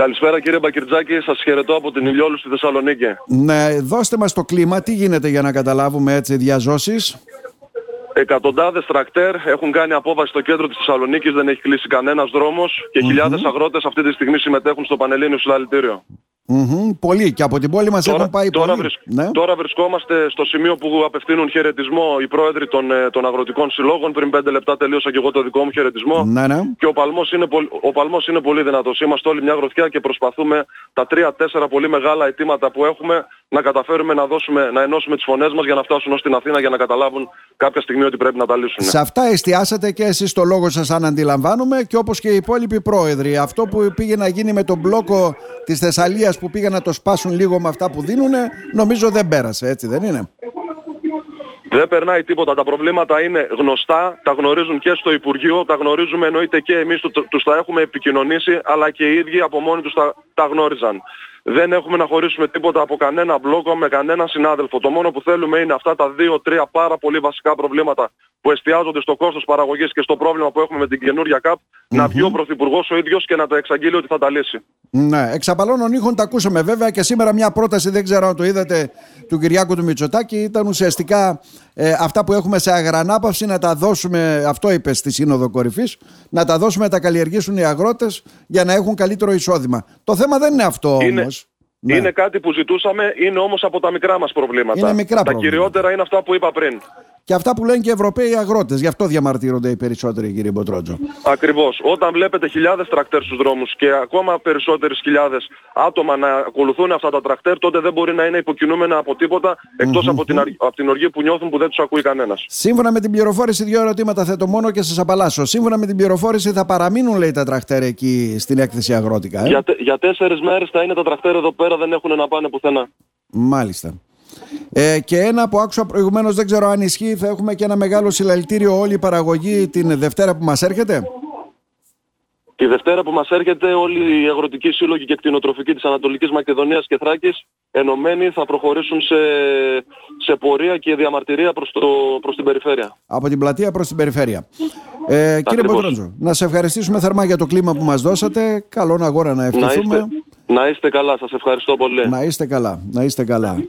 Καλησπέρα κύριε Μπακυρτζάκη, σας χαιρετώ από την Ηλιόλου στη Θεσσαλονίκη. Ναι, δώστε μας το κλίμα, τι γίνεται για να καταλάβουμε έτσι διαζώσεις; Εκατοντάδες τρακτέρ έχουν κάνει απόβαση στο κέντρο της Θεσσαλονίκης, δεν έχει κλείσει κανένας δρόμος και χιλιάδες αγρότες αυτή τη στιγμή συμμετέχουν στο Πανελλήνιο Συλλαλητήριο. Mm-hmm, πολύ και από την πόλη μας έχουν πάει τώρα, πολύ. ναι. τώρα βρισκόμαστε στο σημείο που απευθύνουν χαιρετισμό οι πρόεδροι των, ε, των αγροτικών συλλόγων. Πριν πέντε λεπτά τελείωσα και εγώ το δικό μου χαιρετισμό. Ναι, ναι. Και ο παλμός, είναι, ο παλμός είναι πολύ δυνατός. Είμαστε όλοι μια γροθιά και προσπαθούμε τα τρία-τέσσερα πολύ μεγάλα αιτήματα που έχουμε να καταφέρουμε να, δώσουμε, να ενώσουμε τις φωνές μας για να φτάσουν ως την Αθήνα για να καταλάβουν κάποια στιγμή ότι πρέπει να τα λύσουν. Σε αυτά εστιάσατε και εσείς το λόγο σας αν αντιλαμβάνουμε και όπως και οι υπόλοιποι πρόεδροι. Αυτό που πήγε να γίνει με τον μπλόκο της Θεσσαλίας που πήγαν να το σπάσουν λίγο με αυτά που δίνουν, νομίζω δεν πέρασε, έτσι δεν είναι; Δεν περνάει τίποτα. Τα προβλήματα είναι γνωστά, τα γνωρίζουν και στο Υπουργείο, τα γνωρίζουμε εννοείται και εμείς τους τα έχουμε επικοινωνήσει, αλλά και οι ίδιοι από μόνοι τους τα, τα γνώριζαν. Δεν έχουμε να χωρίσουμε τίποτα από κανένα μπλόκο με κανένα συνάδελφο. Το μόνο που θέλουμε είναι αυτά τα δύο-τρία πάρα πολύ βασικά προβλήματα που εστιάζονται στο κόστος παραγωγής και στο πρόβλημα που έχουμε με την καινούργια ΚΑΠ να βγει ο Πρωθυπουργός ο ίδιος και να το εξαγγείλει ότι θα τα λύσει. Ναι, εξαπαλώνων ήχων τα ακούσαμε βέβαια και σήμερα μια πρόταση, δεν ξέρω αν το είδατε, του Κυριάκου του Μητσοτάκη ήταν ουσιαστικά ε, αυτά που έχουμε σε αγρανάπαυση να τα δώσουμε, αυτό είπε στη Σύνοδο Κορυφής, να τα δώσουμε να τα καλλιεργήσουν οι αγρότες για να έχουν καλύτερο εισόδημα. Το θέμα δεν είναι αυτό είναι, όμως. Ναι. Είναι κάτι που ζητούσαμε, είναι όμως από τα μικρά μας προβλήματα. Είναι μικρά τα προβλήματα. κυριότερα είναι αυτά που είπα πριν και αυτά που λένε και οι Ευρωπαίοι αγρότες. Γι' αυτό διαμαρτύρονται οι περισσότεροι, κύριε Μποτρότζο. Ακριβώς. Όταν βλέπετε χιλιάδες τρακτέρ στους δρόμους και ακόμα περισσότερες χιλιάδες άτομα να ακολουθούν αυτά τα τρακτέρ, τότε δεν μπορεί να είναι υποκινούμενα από τίποτα από, την, από την οργή που νιώθουν που δεν τους ακούει κανένας. Σύμφωνα με την πληροφόρηση, δύο ερωτήματα θέτω μόνο και σας απαλλάσσω. Σύμφωνα με την πληροφόρηση, θα παραμείνουν, λέει, τα τρακτέρ εκεί στην έκθεση αγρότικα. Ε; Για, για τέσσερις μέρες θα είναι τα τρακτέρ εδώ πέρα, δεν έχουν να πάνε πουθενά. Μάλιστα. Ε, και ένα που άκουσα προηγουμένως δεν ξέρω αν ισχύει θα έχουμε και ένα μεγάλο συλλαλητήριο όλη η παραγωγή την Δευτέρα που μας έρχεται. Τη Δευτέρα που μας έρχεται όλοι οι αγροτικοί σύλλογοι και κτηνοτροφικοί της Ανατολικής Μακεδονίας και Θράκης ενωμένοι θα προχωρήσουν σε, σε πορεία και διαμαρτυρία προς, το, προς την περιφέρεια. Από την πλατεία προς την περιφέρεια. Ε, κύριε Μποτρόντζο, να σε ευχαριστήσουμε θερμά για το κλίμα που μας δώσατε. Καλό αγόρα να ευχηθούμε. Να είστε, να είστε καλά, σας ευχαριστώ πολύ. Να είστε καλά, να είστε καλά.